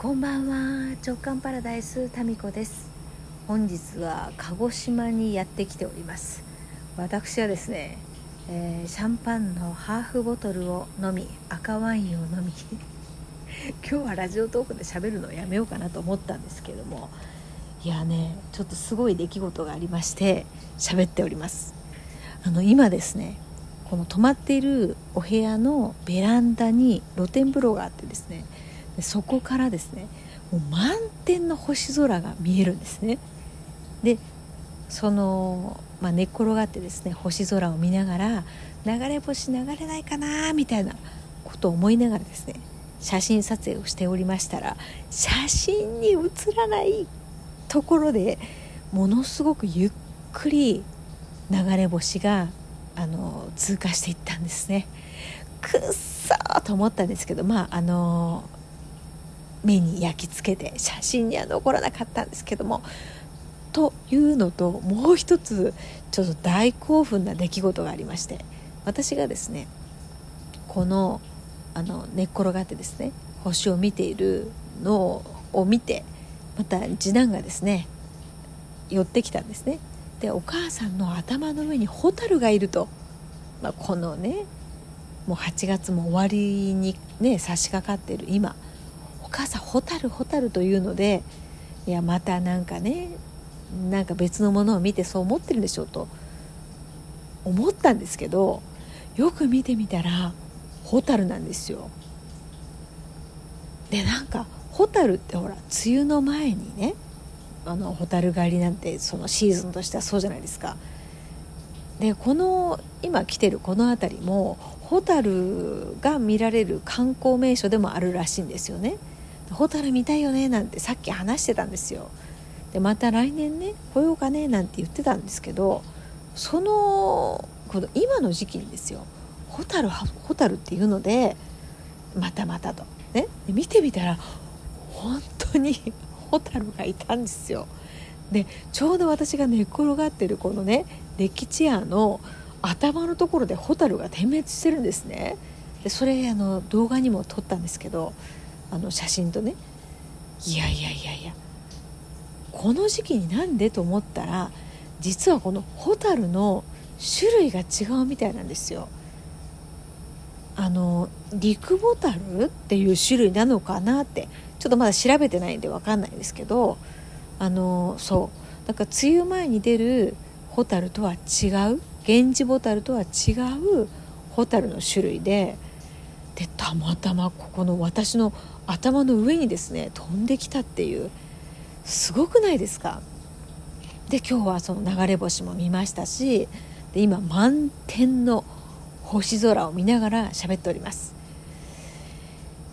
こんばんは。直感パラダイスタミコです。本日は鹿児島にやってきております。私はですね、えー、シャンパンのハーフボトルを飲み赤ワインを飲み 今日はラジオトークで喋るのをやめようかなと思ったんですけどもいやねちょっとすごい出来事がありまして喋っております。あの今ですねこの泊まっているお部屋のベランダに露天風呂があってですねでそこからですねもう満天の星空が見えるんですね。でその、まあ、寝っ転がってですね星空を見ながら流れ星流れないかなみたいなことを思いながらですね写真撮影をしておりましたら写真に写らないところでものすごくゆっくり流れ星があの通過していったんですね。くっそーと思ったんですけどまああの目に焼き付けて写真には残らなかったんですけどもというのともう一つちょっと大興奮な出来事がありまして私がですねこのあの寝っ転がってですね星を見ているのを見てまた次男がですね寄ってきたんですね。でお母さんの頭の上にホタルがいると、まあ、このねもう8月も終わりにね差し掛かってる今母さんホタルホタルというのでいやまたなんかねなんか別のものを見てそう思ってるでしょうと思ったんですけどよく見てみたらホタルなんですよ。でなんかホタルってほら梅雨の前にねあのホタル狩りなんてそのシーズンとしてはそうじゃないですか。でこの今来てるこの辺りもホタルが見られる観光名所でもあるらしいんですよね。ホタル見たいよねなんてさっき話してたんですよ。でまた来年ね来ようかねなんて言ってたんですけどそのこの今の時期にですよホタルホタルっていうのでまたまたと。ね。見てみたら本当に ホタルがいたんですよ。でちょうど私が寝っ転がってるこのねデッキチェアの頭のところでホタルが点滅してるんですね。でそれあの動画にも撮ったんですけどあの写真とね。いやいやいやいや。この時期になんでと思ったら実はこのホタルの種類が違うみたいなんですよ。あの陸ボタルっていう種類なのかなってちょっとまだ調べてないんで分かんないですけどあのそう。なんか梅雨前に出るホタルとは違う源氏ボタルとは違うホタルの種類ででたまたまここの私の頭の上にですね飛んできたっていうすごくないですか？で今日はその流れ星も見ましたしで今満天の星空を見ながら喋っております。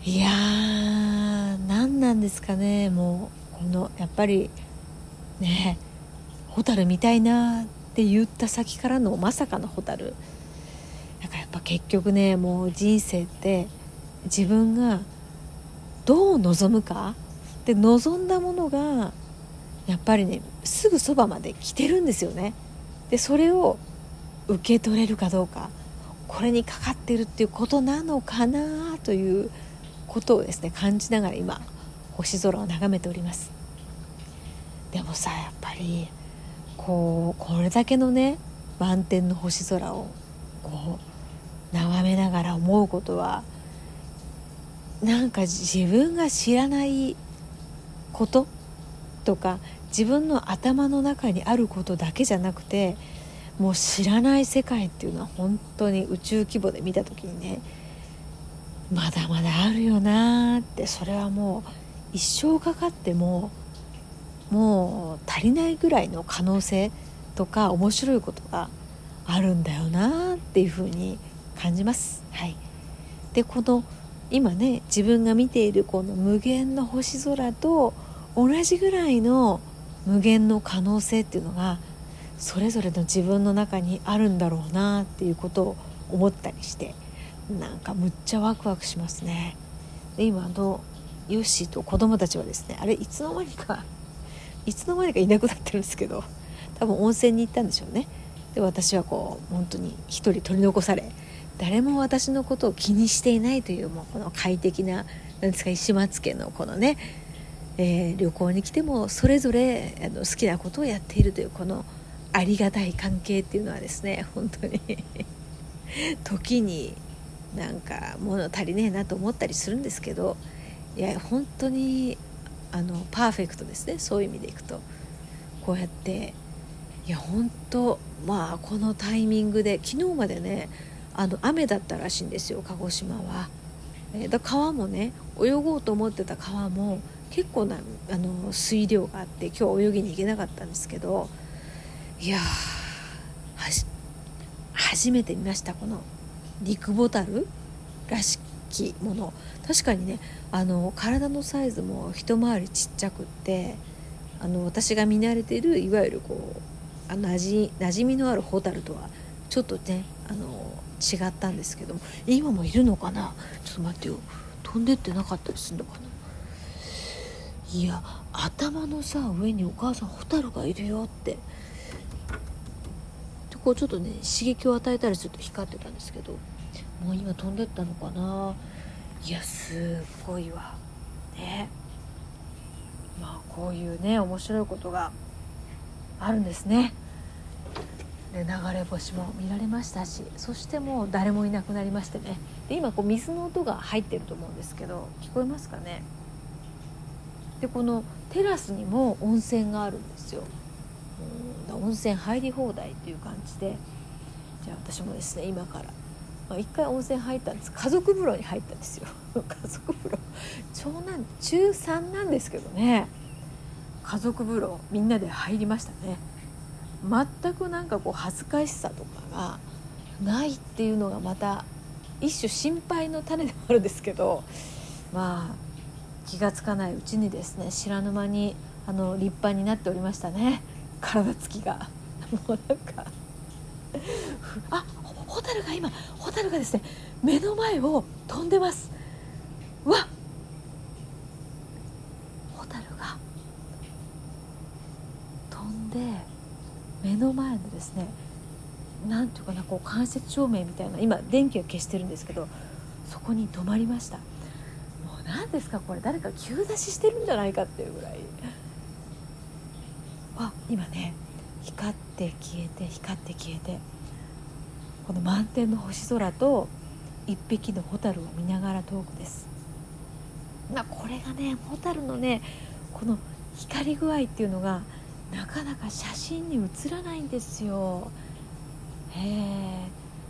いやー何なんですかね？もうこのやっぱりね蛍見たいなって言った先からのまさかの蛍だからやっぱ結局ねもう人生って自分がどう望むかで望んだものがやっぱりねすぐそばまで来てるんですよね。でそれを受け取れるかどうかこれにかかってるっていうことなのかなということをですね感じながら今星空を眺めております。でもさやっぱりこうこれだけのね満天の星空をこう眺めながら思うことはなんか自分が知らないこととか自分の頭の中にあることだけじゃなくてもう知らない世界っていうのは本当に宇宙規模で見た時にねまだまだあるよなってそれはもう一生かかってももう足りないぐらいの可能性とか面白いことがあるんだよなっていうふうに感じます。はい、でこの今ね自分が見ているこの無限の星空と同じぐらいの無限の可能性っていうのがそれぞれの自分の中にあるんだろうなっていうことを思ったりしてなんかむっちゃワクワクしますね。で今のヨッシーと子供たちはですねあれいつの間にか いつの間にかいなくなってるんですけど多分温泉に行ったんでしょうね。で私はこう本当に一人取り残され誰も私のことを気にしていないというもうこの快適ななんですか石松家のこのね、えー、旅行に来てもそれぞれあの好きなことをやっているというこのありがたい関係っていうのはですね本当に時になんか物足りねえなと思ったりするんですけどいや本当にあのパーフェクトですねそういう意味でいくと。こうやっていや本当まあこのタイミングで昨日までねあの雨だったらしいんですよ鹿児島は。えだ川もね泳ごうと思ってた川も結構なあの水量があって今日泳ぎに行けなかったんですけどいや初めて見ましたこの陸ボタルらしきもの確かにねあの体のサイズも一回りちっちゃくってあの私が見慣れているいわゆるこうあなじ馴染みのあるホタルとはちょっとねあの違ったんですけども今もいるのかな？ちょっと待ってよ。飛んでってなかったりするのかな？いや頭のさ上にお母さんホタルがいるよって。でこうちょっとね刺激を与えたりすると光ってたんですけどもう今飛んでったのかな？いやすごいわ。ね。まあこういうね面白いことがあるんですね。流れ星も見られましたしそしてもう誰もいなくなりましてね。で今こう水の音が入ってると思うんですけど聞こえますかね？でこのテラスにも温泉があるんですよ。温泉入り放題っていう感じで。じゃあ私もですね今からまあ、1回温泉入ったんです。家族風呂に入ったんですよ。家族風呂。長男中3なんですけどね。家族風呂みんなで入りましたね。全くなんかこう恥ずかしさとかがないっていうのがまた一種心配の種でもあるんですけどまあ気が付かないうちにですね知らぬ間にあの立派になっておりましたね。体つきが。もうなんか。あホタルが今ホタルがですね目の前を飛んでます。わホタルが飛んで目の前のですねなんていうかなこう間接照明みたいな今電気を消してるんですけどそこに止まりました。もう何ですかこれ誰か急出ししてるんじゃないかっていうぐらい。あ今ね光って消えて光って消えてこの満天の星空と一匹の蛍を見ながらトークです。なこれがね蛍のねこの光り具合っていうのがなかなか写真に写らないんですよ。へえ。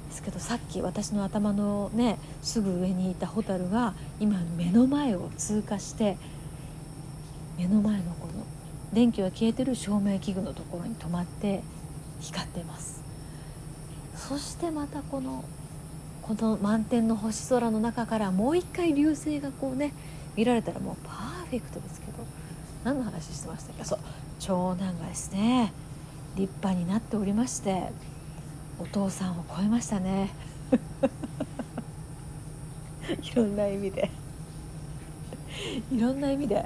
ですけどさっき私の頭のねすぐ上にいた蛍が今目の前を通過して目の前のこの電気が消えてる照明器具のところに止まって光ってます。そしてまたこのこの満天の星空の中からもう一回流星がこうね見られたらもうパーフェクトですけど何の話してましたっけ？そう。長男がですね立派になっておりましてお父さんを超えましたね。いろんな意味で。いろんな意味でもう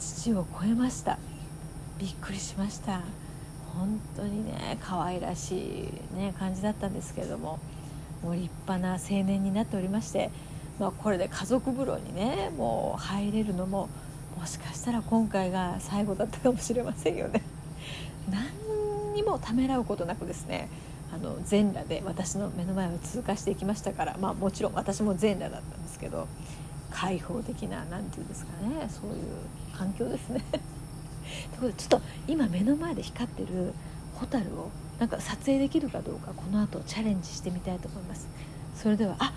父を超えました。びっくりしました。本当にね可愛らしい、ね、感じだったんですけれどももう立派な青年になっておりまして、まあ、これで家族風呂にねもう入れるのももしかしたら今回が最後だったかもしれませんよね。何にもためらうことなくですねあの全裸で私の目の前を通過していきましたから、まあ、もちろん私も全裸だったんですけど開放的な何て言うんですかねそういう環境ですね。ということでちょっと今目の前で光ってるホタルをなんか撮影できるかどうかこの後チャレンジしてみたいと思いますそれではあ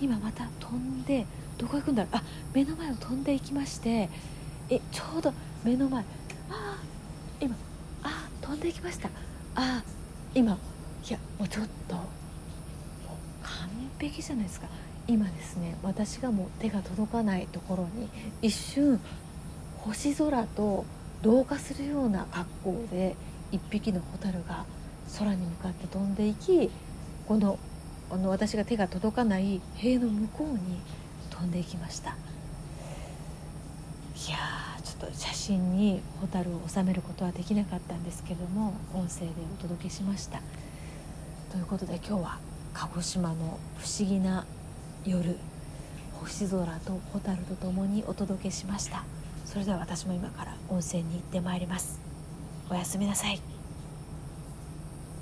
今また飛んでどこ行くんだろうあ目の前を飛んでいきましてえちょうど目の前。あ今。あ飛んでいきました。あ今。いやもうちょっと。もう完璧じゃないですか。今ですね私がもう手が届かないところに一瞬星空と同化するような格好で一匹の蛍が空に向かって飛んでいきこのあの私が手が届かない塀の向こうに飛んでいきました。いやちょっと写真に蛍を収めることはできなかったんですけども音声でお届けしました。ということで今日は鹿児島の不思議な夜星空と蛍とともにお届けしました。それでは私も今から温泉に行ってまいります。おやすみなさい。